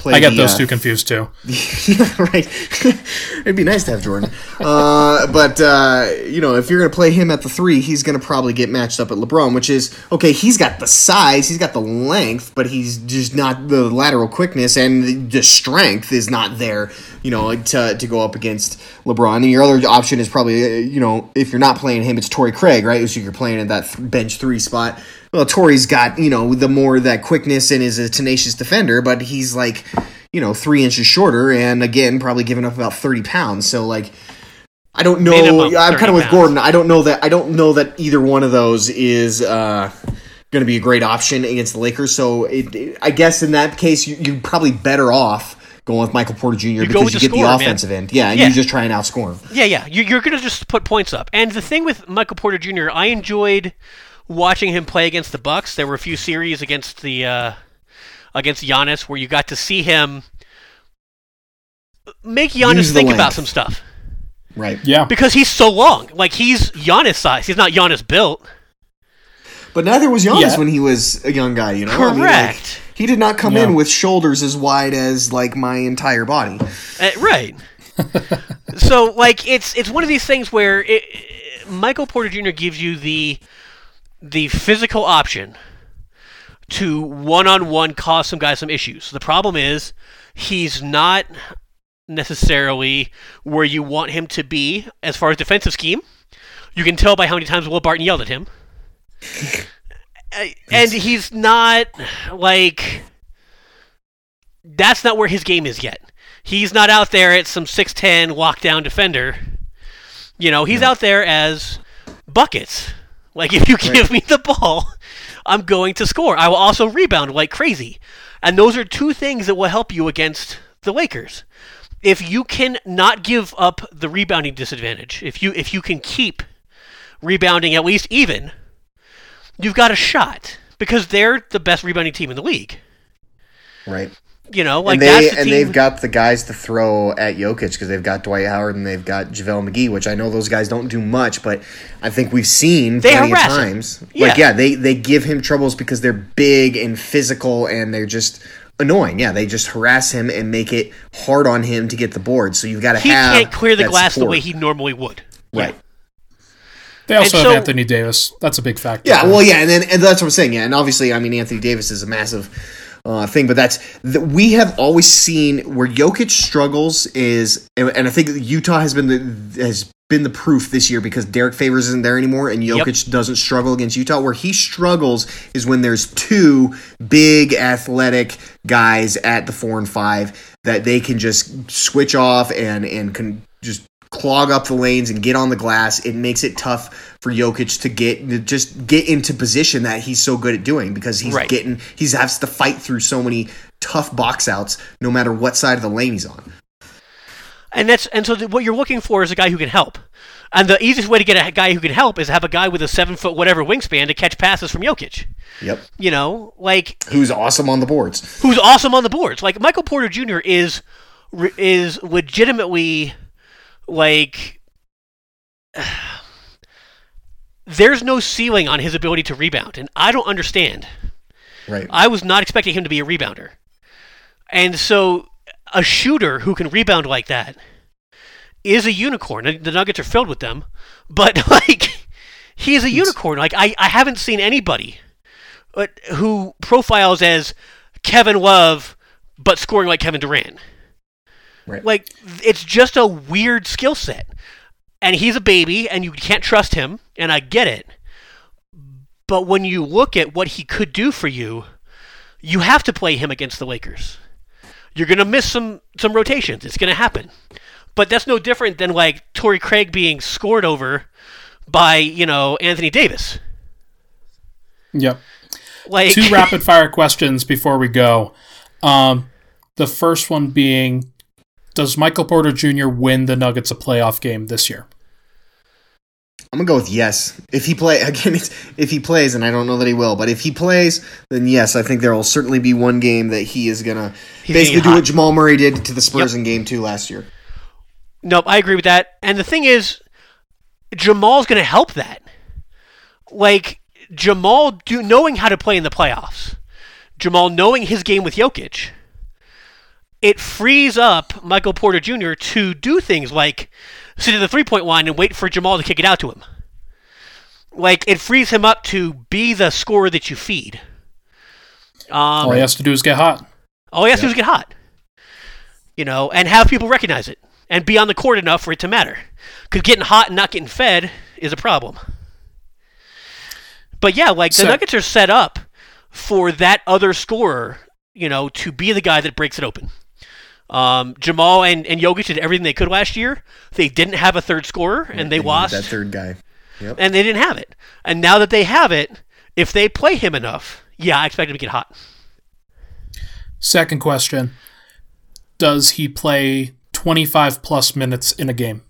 play. I get the, those uh, two confused too. yeah, right. It'd be nice to have Jordan. Uh, but, uh, you know, if you're going to play him at the three, he's going to probably get matched up at LeBron, which is, okay, he's got the size, he's got the length, but he's just not the lateral quickness, and the strength is not there you know, to, to go up against LeBron. And your other option is probably, uh, you know, if you're not playing him, it's Torrey Craig, right? So you're playing at that th- bench three spot. Well, Torrey's got, you know, the more that quickness and is a tenacious defender, but he's like, you know, three inches shorter and again, probably giving up about 30 pounds. So, like, I don't know. I'm kind of with pounds. Gordon. I don't know that. I don't know that either one of those is uh, going to be a great option against the Lakers. So it, it- I guess in that case, you, you're probably better off going with Michael Porter Jr. go because you the get the scorer, man. offensive end. Yeah, and Yeah. you just try and outscore him. Yeah, yeah. You, you're going to just put points up. And the thing with Michael Porter Jr., I enjoyed watching him play against the Bucks. There were a few series against the uh, against Giannis where you got to see him make Giannis Use the think about some stuff Right. Yeah. because he's so long. Like he's Giannis size. He's not Giannis built. But neither was Giannis Yeah. when he was a young guy. You know, I mean, like, Correct. he did not come Yeah. in with shoulders as wide as like my entire body. Uh, right. so like it's it's one of these things where it, it- Michael Porter Jr. gives you the the physical option to one on one cause some guys some issues. The problem is he's not necessarily where you want him to be as far as defensive scheme. You can tell by how many times Will Barton yelled at him. Uh, and he's not like that's not where his game is yet. He's not out there at some 6'10 lockdown defender. You know, he's out there as buckets. Like, if you give me the ball, I'm going to score. I will also rebound like crazy. And those are two things that will help you against the Lakers. If you can not give up the rebounding disadvantage, if you if you can keep rebounding at least even, you've got a shot because they're the best rebounding team in the league. Right. You know, like and they that's the and team. they've got the guys to throw at Jokic because they've got Dwight Howard and they've got JaVale McGee, which I know those guys don't do much, but I think we've seen They plenty of harass him. times. Yeah. Like yeah, they they give him troubles because they're big and physical and they're just annoying. Yeah, they just harass him and make it hard on him to get the board. So you've got to he have can't clear the that glass the way he normally would. right. They also And have so- Anthony Davis. That's a big factor. Yeah, well, yeah, and then and that's what I'm saying. Yeah, and obviously, I mean, Anthony Davis is a massive uh, thing, but that's that we have always seen where Jokic struggles is, and, and I think Utah has been the has been the proof this year because Derrick Favors isn't there anymore, and Yep. Jokic doesn't struggle against Utah. Where he struggles is when there's two big athletic guys at the four and five that they can just switch off and and can just clog up the lanes and get on the glass. It makes it tough for Jokic to get to just get into position that he's so good at doing because he's Right. getting he has to fight through so many tough box outs no matter what side of the lane he's on. And that's and so what you're looking for is a guy who can help. And the easiest way to get a guy who can help is have a guy with a seven foot whatever wingspan to catch passes from Jokic. Yep. You know, like Who's awesome on the boards. who's awesome on the boards. Like Michael Porter Jr. is is legitimately like there's no ceiling on his ability to rebound, and I don't understand. Right. I was not expecting him to be a rebounder. And so a shooter who can rebound like that is a unicorn. The Nuggets are filled with them, but like he is a unicorn. Like I, I haven't seen anybody uh, who profiles as Kevin Love but scoring like Kevin Durant. Right. Like it's just a weird skill set. And he's a baby and you can't trust him, and I get it. But when you look at what he could do for you, you have to play him against the Lakers. You're gonna miss some some rotations. It's gonna happen. But that's no different than like Torrey Craig being scored over by, you know, Anthony Davis. Yep. Like Two rapid fire questions before we go. Um, the first one being Does Michael Porter Jr. win the Nuggets a playoff game this year? I'm gonna go with yes. If he play again, it's, if he plays, and I don't know that he will, but if he plays, then yes, I think there will certainly be one game that he is gonna He's basically do hot. what Jamal Murray did to the Spurs Yep. in Game Two last year. Nope, I agree with that. And the thing is, Jamal's going to help that. Like Jamal do knowing how to play in the playoffs, Jamal knowing his game with Jokic, it frees up Michael Porter Jr. to do things like sit at the three point line and wait for Jamal to kick it out to him. Like it frees him up to be the scorer that you feed. Um, All he has to do is get hot. all he has to do is get hot. you know, and have people recognize it and be on the court enough for it to matter. Because getting hot and not getting fed is a problem. But yeah, like the So- Nuggets are set up for that other scorer, you know, to be the guy that breaks it open. Um, Jamal and, and Jokic did everything they could last year. They didn't have a third scorer, and they needed lost that third guy. and they didn't have it. And now that they have it, if they play him enough, yeah, I expect him to get hot. Second question Does he play 25 plus minutes in a game?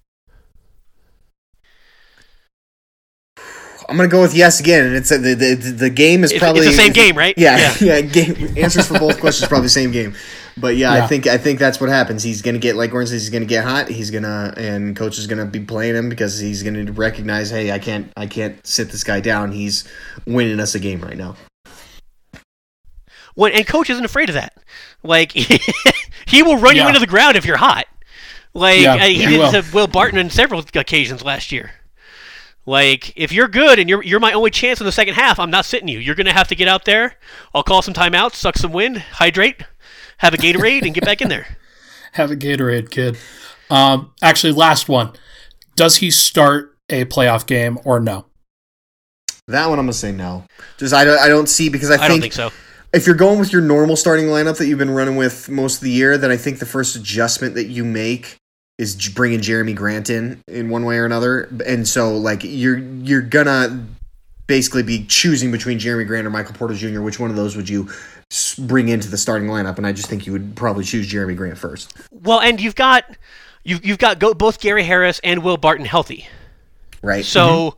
I'm gonna go with yes again, and it's uh, the the, the game is probably it's the same game, right? Yeah, yeah. game answers for both questions probably the same game, but yeah, Yeah. I think I think that's what happens. He's gonna get like Gordon says, he's gonna get hot. He's gonna and coach is gonna be playing him because he's gonna recognize, hey, I can't I can't sit this guy down. He's winning us a game right now. When, and coach isn't afraid of that. Like he will run you into the ground if you're hot. Like Yeah, uh, he he did will. to Will Barton on several occasions last year. Like if you're good and you're you're my only chance in the second half, I'm not sitting you. You're gonna have to get out there. I'll call some timeouts, suck some wind, hydrate, have a Gatorade, and get back in there. Have a Gatorade, kid. Um, actually, last one. Does he start a playoff game or no? That one I'm gonna say no. Just I don't I don't see because I, I think, don't think so. if you're going with your normal starting lineup that you've been running with most of the year, then I think the first adjustment that you make is bringing Jerami Grant in in one way or another. And so like you're you're gonna basically be choosing between Jerami Grant or Michael Porter Jr. Which one of those would you bring into the starting lineup? And I just think you would probably choose Jerami Grant first. Well, and you've got you've you've got go, both Gary Harris and Will Barton healthy. Right. So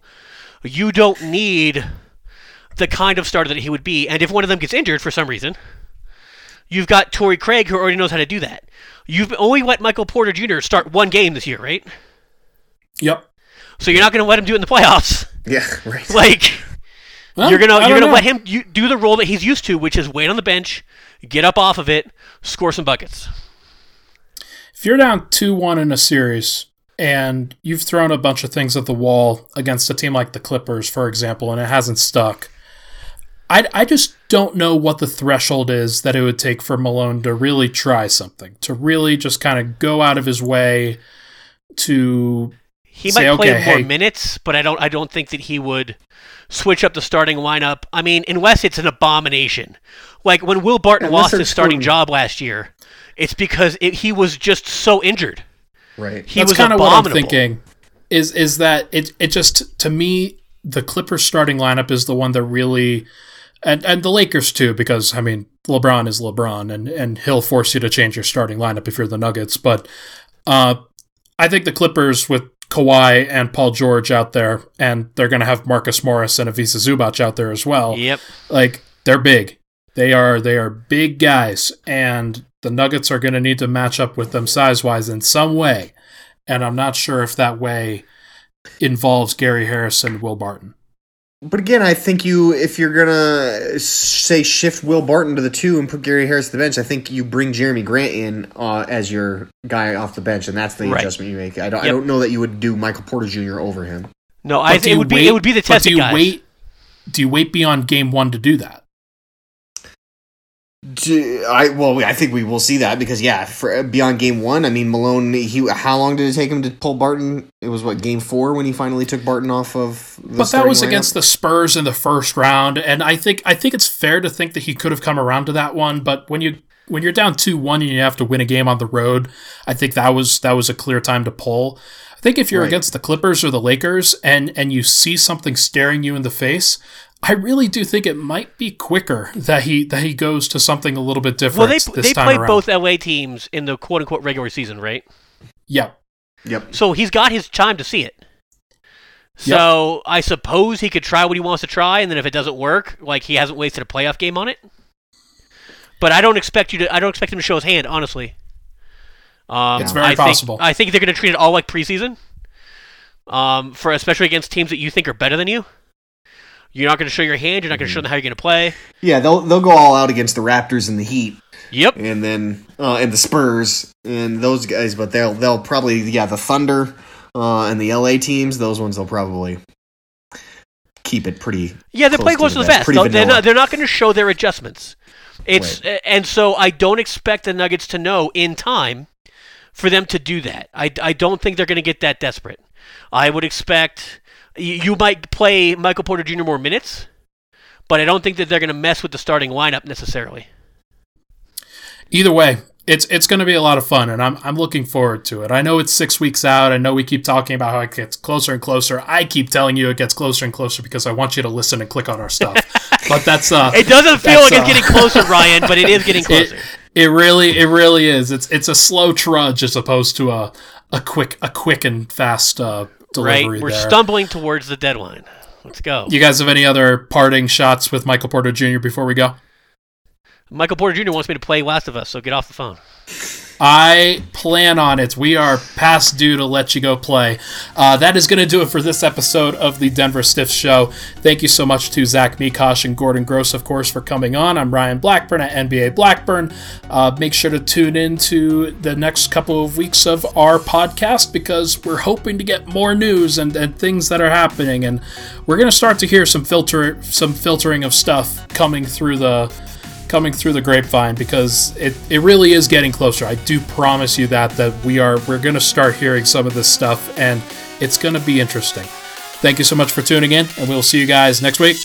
mm-hmm. you don't need the kind of starter that he would be. And if one of them gets injured for some reason, you've got Torrey Craig who already knows how to do that. You've only let Michael Porter Jr. start one game this year, right? Yep. So you're not going to let him do it in the playoffs. yeah. Right. Like Well, you're gonna I you're gonna know. let him you, do the role that he's used to, which is wait on the bench, get up off of it, score some buckets. If you're down 2 1 in a series and you've thrown a bunch of things at the wall against a team like the Clippers, for example, and it hasn't stuck, I, I just don't know what the threshold is that it would take for Malone to really try something, to really just kind of go out of his way to. He Say, might play okay, more hey. minutes, but I don't I don't think that he would switch up the starting lineup. I mean, unless it's an abomination. Like when Will Barton Unless lost his starting scoring- job last year, it's because it, he was just so injured. Right. He That's kind of what I'm thinking. Is is that it? It just to me the Clippers starting lineup is the one that really, and and the Lakers too because I mean LeBron is LeBron and and he'll force you to change your starting lineup if you're the Nuggets. But uh, I think the Clippers with Kawhi and Paul George out there, and they're going to have Marcus Morris and Ivica Zubac out there as well Yep. like they're big. They are they are big guys, and the Nuggets are going to need to match up with them size wise in some way. And I'm not sure if that way involves Gary Harris and Will Barton. But again, I think you, if you're gonna say shift Will Barton to the two and put Gary Harris to the bench, I think you bring Jerami Grant in uh, as your guy off the bench, and that's the Right. adjustment you make. I don't, I don't know that you would do Michael Porter Jr. over him. No, I But do it you would be it would be the test do you guys. wait? Do you wait beyond game one to do that? Do- I well, I think we will see that because yeah, for beyond game one, I mean Malone. He how long did it take him to pull Barton? It was what game four when he finally took Barton off of. The But that was lineup? against the Spurs in the first round, and I think I think it's fair to think that he could have come around to that one. But when you when you're down two one and you have to win a game on the road, I think that was that was a clear time to pull. I think if you're Right. against the Clippers or the Lakers and and you see something staring you in the face, I really do think it might be quicker that he that he goes to something a little bit different. well, they this they time played around. both LA teams in the quote unquote regular season, right? Yeah, Yep. So he's got his time to see it. So I suppose he could try what he wants to try, and then if it doesn't work, like he hasn't wasted a playoff game on it. But I don't expect you to. I don't expect him to show his hand, honestly. Um, It's very I think- possible. I think they're going to treat it all like preseason. Um, for especially against teams that you think are better than you. You're not going to show your hand. You're not going to show them how you're going to play. Yeah, they'll they'll go all out against the Raptors and the Heat. Yep. and then uh, and the Spurs and those guys, but they'll they'll probably yeah the Thunder uh, and the LA teams. Those ones they'll probably keep it pretty. Yeah, they're close playing to close the to the vest, vest. They'll- They're not, they're not going to show their adjustments. It's and so I don't expect the Nuggets to know in time for them to do that. I, I don't think they're going to get that desperate. I would expect you, might play Michael Porter Jr. more minutes, but I don't think that they're going to mess with the starting lineup necessarily. Either way, it's it's going to be a lot of fun, and I'm I'm looking forward to it. I know it's six weeks out. I know we keep talking about how it gets closer and closer. I keep telling you it gets closer and closer because I want you to listen and click on our stuff. but that's uh, it doesn't feel like it's uh, getting closer, Ryan, but it is getting closer. It, it really it really is. It's it's a slow trudge as opposed to a a quick a quick and fast uh. Right, we're there. stumbling towards the deadline. Let's go. You guys have any other parting shots with Michael Porter Jr. before we go? Michael Porter Jr. wants me to play Last of Us, so get off the phone. I plan on it. We are past due to let you go play. Uh, that is going to do it for this episode of the Denver Stiffs Show. Thank you so much to Zach Mikosh and Gordon Gross, of course, for coming on. I'm Ryan Blackburn at NBA Blackburn. Uh, make sure to tune in to the next couple of weeks of our podcast because we're hoping to get more news and, and things that are happening, and we're going to start to hear some filter some filtering of stuff coming through the coming through the grapevine because it, it really is getting closer. I do promise you that that we are we're going to start hearing some of this stuff and it's going to be interesting. Thank you so much for tuning in and we'll see you guys next week.